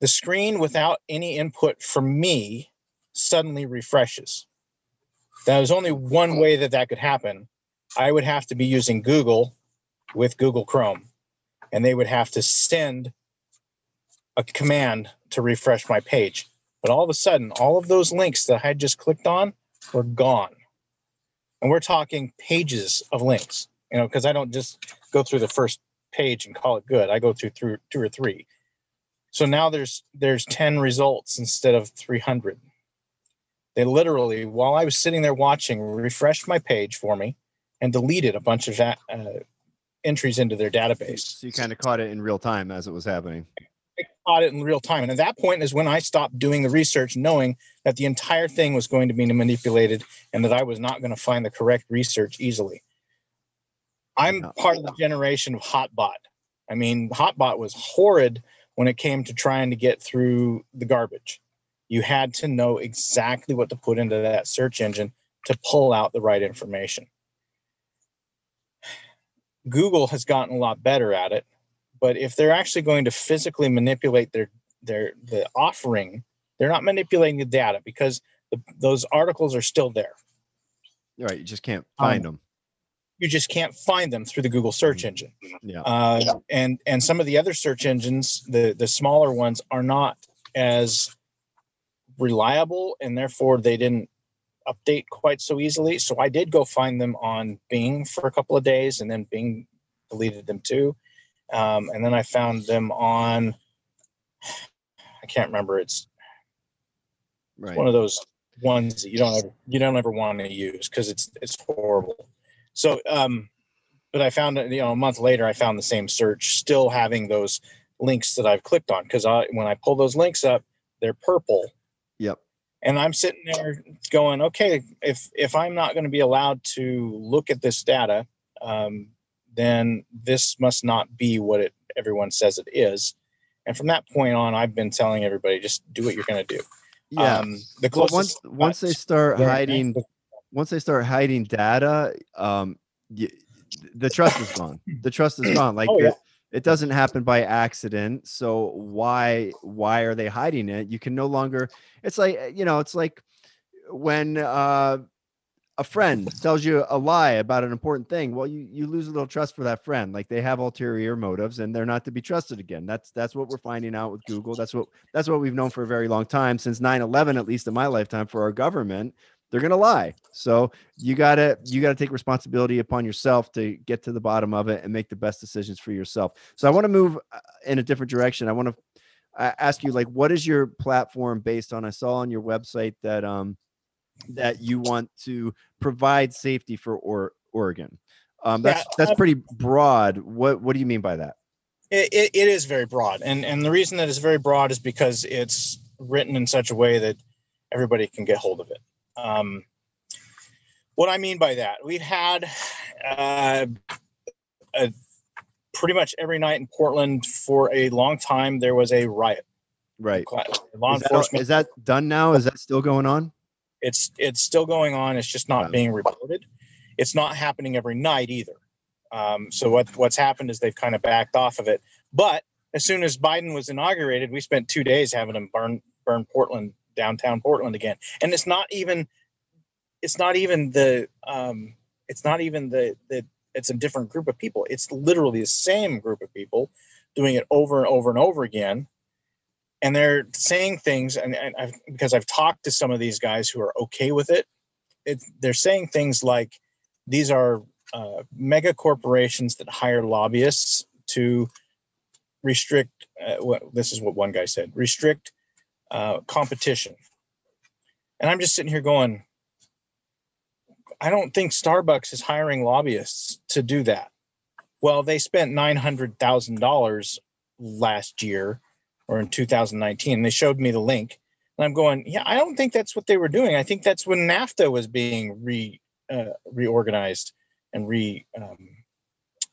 The screen without any input from me suddenly refreshes. That was only one way that that could happen. I would have to be using Google with Google Chrome, and they would have to send a command to refresh my page. But all of a sudden, all of those links that I had just clicked on were gone. And we're talking pages of links, you know, because I don't just go through the first page and call it good. I go through through two or three. So now there's there's 10 results instead of 300. They literally, while I was sitting there watching, refreshed my page for me and deleted a bunch of uh, entries into their database. So you kind of caught it in real time as it was happening. I caught it in real time. And at that point is when I stopped doing the research, knowing that the entire thing was going to be manipulated and that I was not going to find the correct research easily. I'm part of the generation of Hotbot. I mean, Hotbot was horrid when it came to trying to get through the garbage. You had to know exactly what to put into that search engine to pull out the right information. Google has gotten a lot better at it, but if they're actually going to physically manipulate their their the offering, they're not manipulating the data because the, those articles are still there. Right, you just can't find um, them. You just can't find them through the Google search mm-hmm. engine. Yeah. Uh, yeah. And and some of the other search engines, the the smaller ones, are not as reliable, and therefore they didn't update quite so easily. So I did go find them on Bing for a couple of days, and then Bing deleted them too. Um, and then I found them on I can't remember. It's right. one of those ones that you don't ever you don't ever want to use because it's it's horrible. So um, but I found it you know a month later I found the same search still having those links that I've clicked on because I when I pull those links up they're purple. And i'm sitting there going okay if if i'm not going to be allowed to look at this data um, then this must not be what it everyone says it is. And from that point on i've been telling everybody just do what you're going to do. Yeah. Um, the well, once once they start hiding once they start hiding data um, you, the trust is gone. The trust is gone. Like oh, yeah it doesn't happen by accident so why why are they hiding it? You can no longer it's like eh, you know it's like when uh, a friend tells you a lie about an important thing well you you lose a little trust for that friend like they have ulterior motives and they're not to be trusted again. That's that's what we're finding out with google that's what that's what we've known for a very long time since 9-11 at least in my lifetime for our government they're going to lie. So you got to you got to take responsibility upon yourself to get to the bottom of it and make the best decisions for yourself. So I want to move uh, in a different direction. I want to ask you like what is your platform based on? I saw on your website that um that you want to provide safety for or- Oregon. Um, that's yeah, that's um, pretty broad. What what do you mean by that? It, it, it is very broad, and and the reason that it's very broad is because it's written in such a way that everybody can get hold of it. Um, what I mean by that, we've had uh, a, pretty much every night in Portland for a long time. There was a riot. Right. Law is enforcement. That, is that done now? Is that still going on? It's it's still going on. It's just not wow. being reported. It's not happening every night either. Um, so what what's happened is they've kind of backed off of it. But as soon as Biden was inaugurated, we spent two days having them burn burn Portland downtown Portland again. And it's not even it's not even the um it's not even the the it's a different group of people. It's literally the same group of people doing it over and over and over again. And they're saying things, and, and I've, because I've talked to some of these guys who are okay with it, it, they're saying things like, "These are uh, mega corporations that hire lobbyists to restrict. Uh, what this is what one guy said: restrict uh, competition. And I'm just sitting here going, I don't think Starbucks is hiring lobbyists to do that. Well, they spent nine hundred thousand dollars last year or in 2019. And They showed me the link, and I'm going, yeah, I don't think that's what they were doing. I think that's when NAFTA was being re uh, reorganized and re um,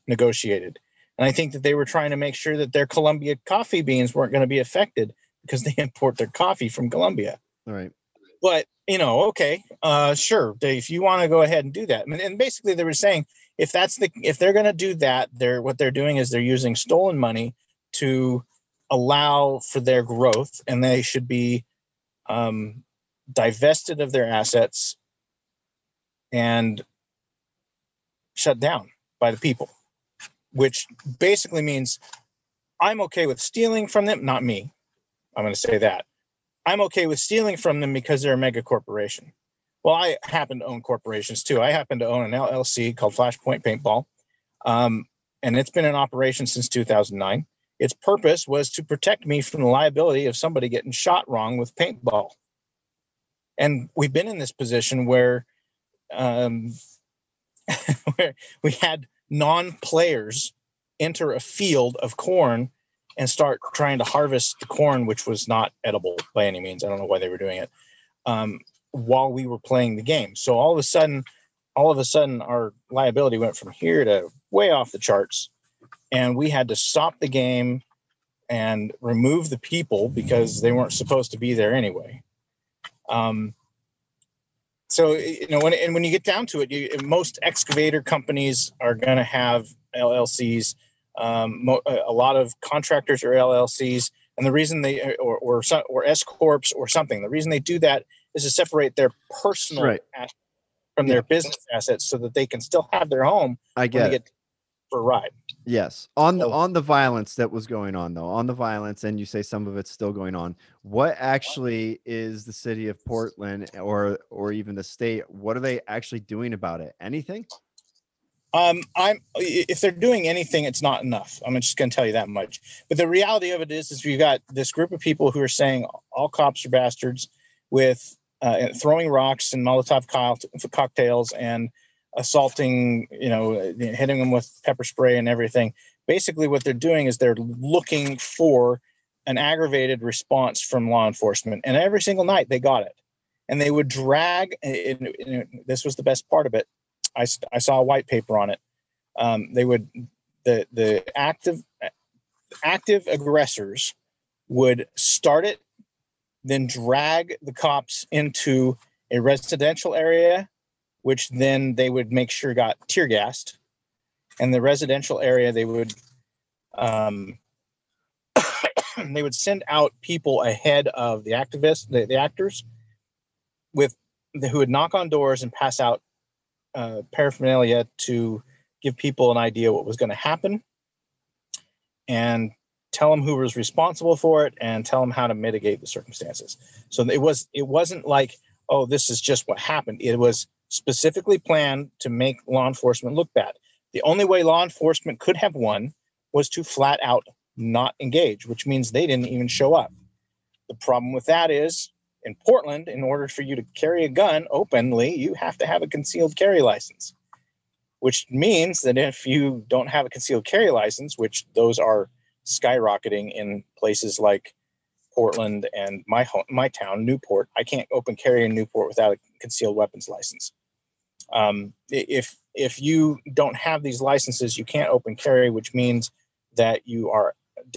negotiated. And I think that they were trying to make sure that their Colombia coffee beans weren't going to be affected because they import their coffee from Colombia. All right. But you know, okay, uh, sure, if you want to go ahead and do that, and, and basically they were saying if that's the if they're going to do that, they're what they're doing is they're using stolen money to allow for their growth, and they should be um, divested of their assets and shut down by the people, which basically means I'm okay with stealing from them, not me. I'm going to say that. I'm okay with stealing from them because they're a mega corporation. Well, I happen to own corporations too. I happen to own an LLC called Flashpoint Paintball, um, and it's been in operation since 2009. Its purpose was to protect me from the liability of somebody getting shot wrong with paintball. And we've been in this position where, um, where we had non-players enter a field of corn and start trying to harvest the corn, which was not edible by any means. I don't know why they were doing it um, while we were playing the game. So all of a sudden, all of a sudden, our liability went from here to way off the charts, and we had to stop the game and remove the people because they weren't supposed to be there anyway. Um, so you know when and when you get down to it, you, most excavator companies are going to have LLCs um, mo- a lot of contractors or LLCs, and the reason they or or, or S corps or something, the reason they do that is to separate their personal Right. assets from their business assets, so that they can still have their home I when get get for a ride. Yes. On the So- on the violence that was going on though, on the violence and you say some of it's still going on. What actually is the city of Portland or or even the state what are they actually doing about it? Anything? Um, I'm if they're doing anything, it's not enough. I'm just going to tell you that much. But the reality of it is, is you've got this group of people who are saying all cops are bastards, with uh, throwing rocks and Molotov cocktails and assaulting, you know, hitting them with pepper spray and everything. Basically, what they're doing is they're looking for an aggravated response from law enforcement, and every single night they got it. And they would drag. And, and this was the best part of it. I, I saw a white paper on it. Um, they would the the active active aggressors would start it, then drag the cops into a residential area, which then they would make sure got tear gassed, and the residential area they would um, they would send out people ahead of the activists, the, the actors, with who would knock on doors and pass out uh, paraphernalia to give people an idea what was going to happen and tell them who was responsible for it and tell them how to mitigate the circumstances. So it was it wasn't like oh this is just what happened. It was specifically planned to make law enforcement look bad. The only way law enforcement could have won was to flat out not engage which means they didn't even show up. The problem with that is in Portland, in order for you to carry a gun openly, you have to have a concealed carry license, which means that if you don't have a concealed carry license, which those are skyrocketing in places like Portland and my home, my town, Newport, I can't open carry in Newport without a concealed weapons license. Um, if if you don't have these licenses, you can't open carry, which means that you are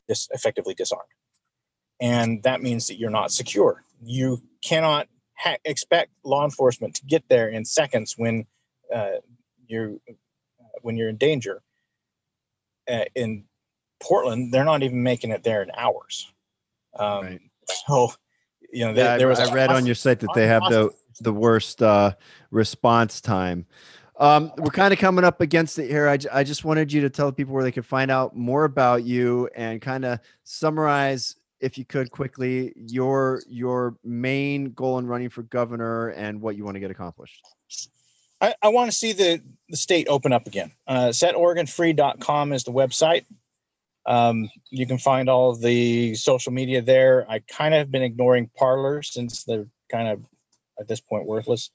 dis- effectively disarmed and that means that you're not secure. You cannot ha- expect law enforcement to get there in seconds when uh, you're when you're in danger. Uh, in Portland, they're not even making it there in hours. Um, Right. So, you know, there, Yeah, I- there was. I, read on your site that they have the the worst uh, response time. Um, we're kind of coming up against it here. I, I just wanted you to tell people where they could find out more about you and kind of summarize, if you could quickly, your your main goal in running for governor and what you want to get accomplished. I, I want to see the the state open up again. Uh, SetOregonFree.com is the website. Um, you can find all the social media there. I kind of have been ignoring Parler since they're kind of at this point worthless.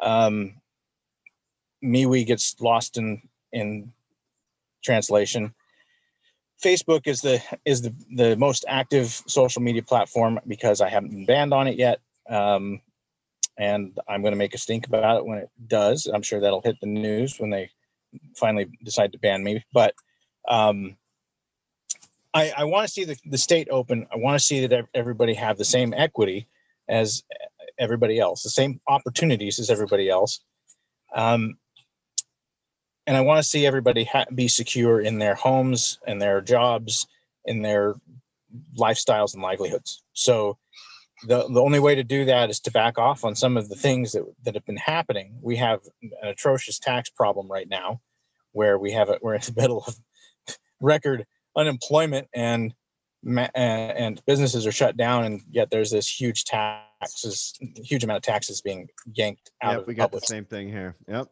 Um, MeWe gets lost in in translation. Facebook is the is the the most active social media platform because I haven't been banned on it yet. Um, and I'm going to make a stink about it when it does. I'm sure that'll hit the news when they finally decide to ban me. But um, I, I want to see the, the state open. I want to see that everybody have the same equity as everybody else, the same opportunities as everybody else. Um, and I want to see everybody ha- be secure in their homes and their jobs, in their lifestyles and livelihoods. So the, the only way to do that is to back off on some of the things that, that have been happening. We have an atrocious tax problem right now where we have it, we're in the middle of record unemployment and and businesses are shut down and yet there's this huge taxes huge amount of taxes being yanked out yep, of we got public. the same thing here yep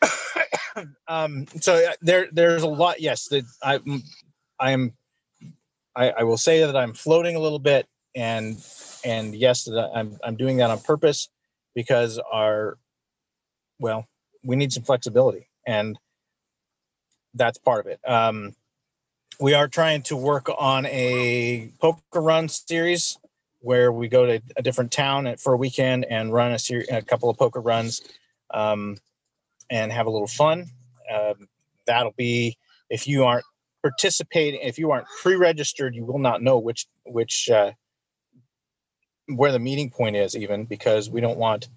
um so uh, there there's a lot yes that i i am I, I will say that i'm floating a little bit and and yes that i'm i'm doing that on purpose because our well we need some flexibility and that's part of it. Um we are trying to work on a poker run series where we go to a different town for a weekend and run a, series, a couple of poker runs. Um, and have a little fun. Um, that'll be if you aren't participating, if you aren't pre-registered, you will not know which which uh, where the meeting point is, even because we don't want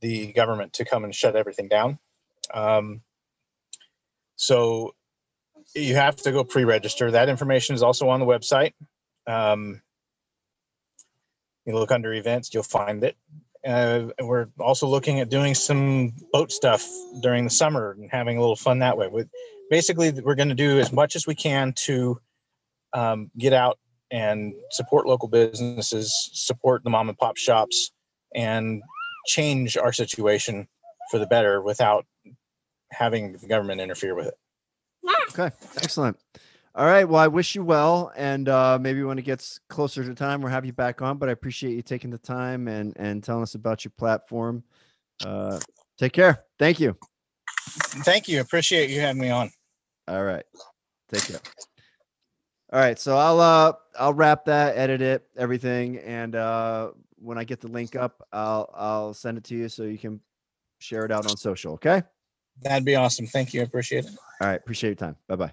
the government to come and shut everything down. Um, so you have to go pre-register. That information is also on the website. Um, you look under events, you'll find it. Uh, we're also looking at doing some boat stuff during the summer and having a little fun that way. With basically, we're going to do as much as we can to um, get out and support local businesses, support the mom and pop shops, and change our situation for the better without having the government interfere with it. Okay, excellent. All right. Well, I wish you well, and uh, maybe when it gets closer to time, we'll have you back on. But I appreciate you taking the time and and telling us about your platform. Uh, take care. Thank you. Thank you. Appreciate you having me on. All right. Take care. All right. So I'll uh I'll wrap that, edit it, everything, and uh, when I get the link up, I'll I'll send it to you so you can share it out on social. Okay. That'd be awesome. Thank you. I appreciate it. All right. Appreciate your time. Bye bye.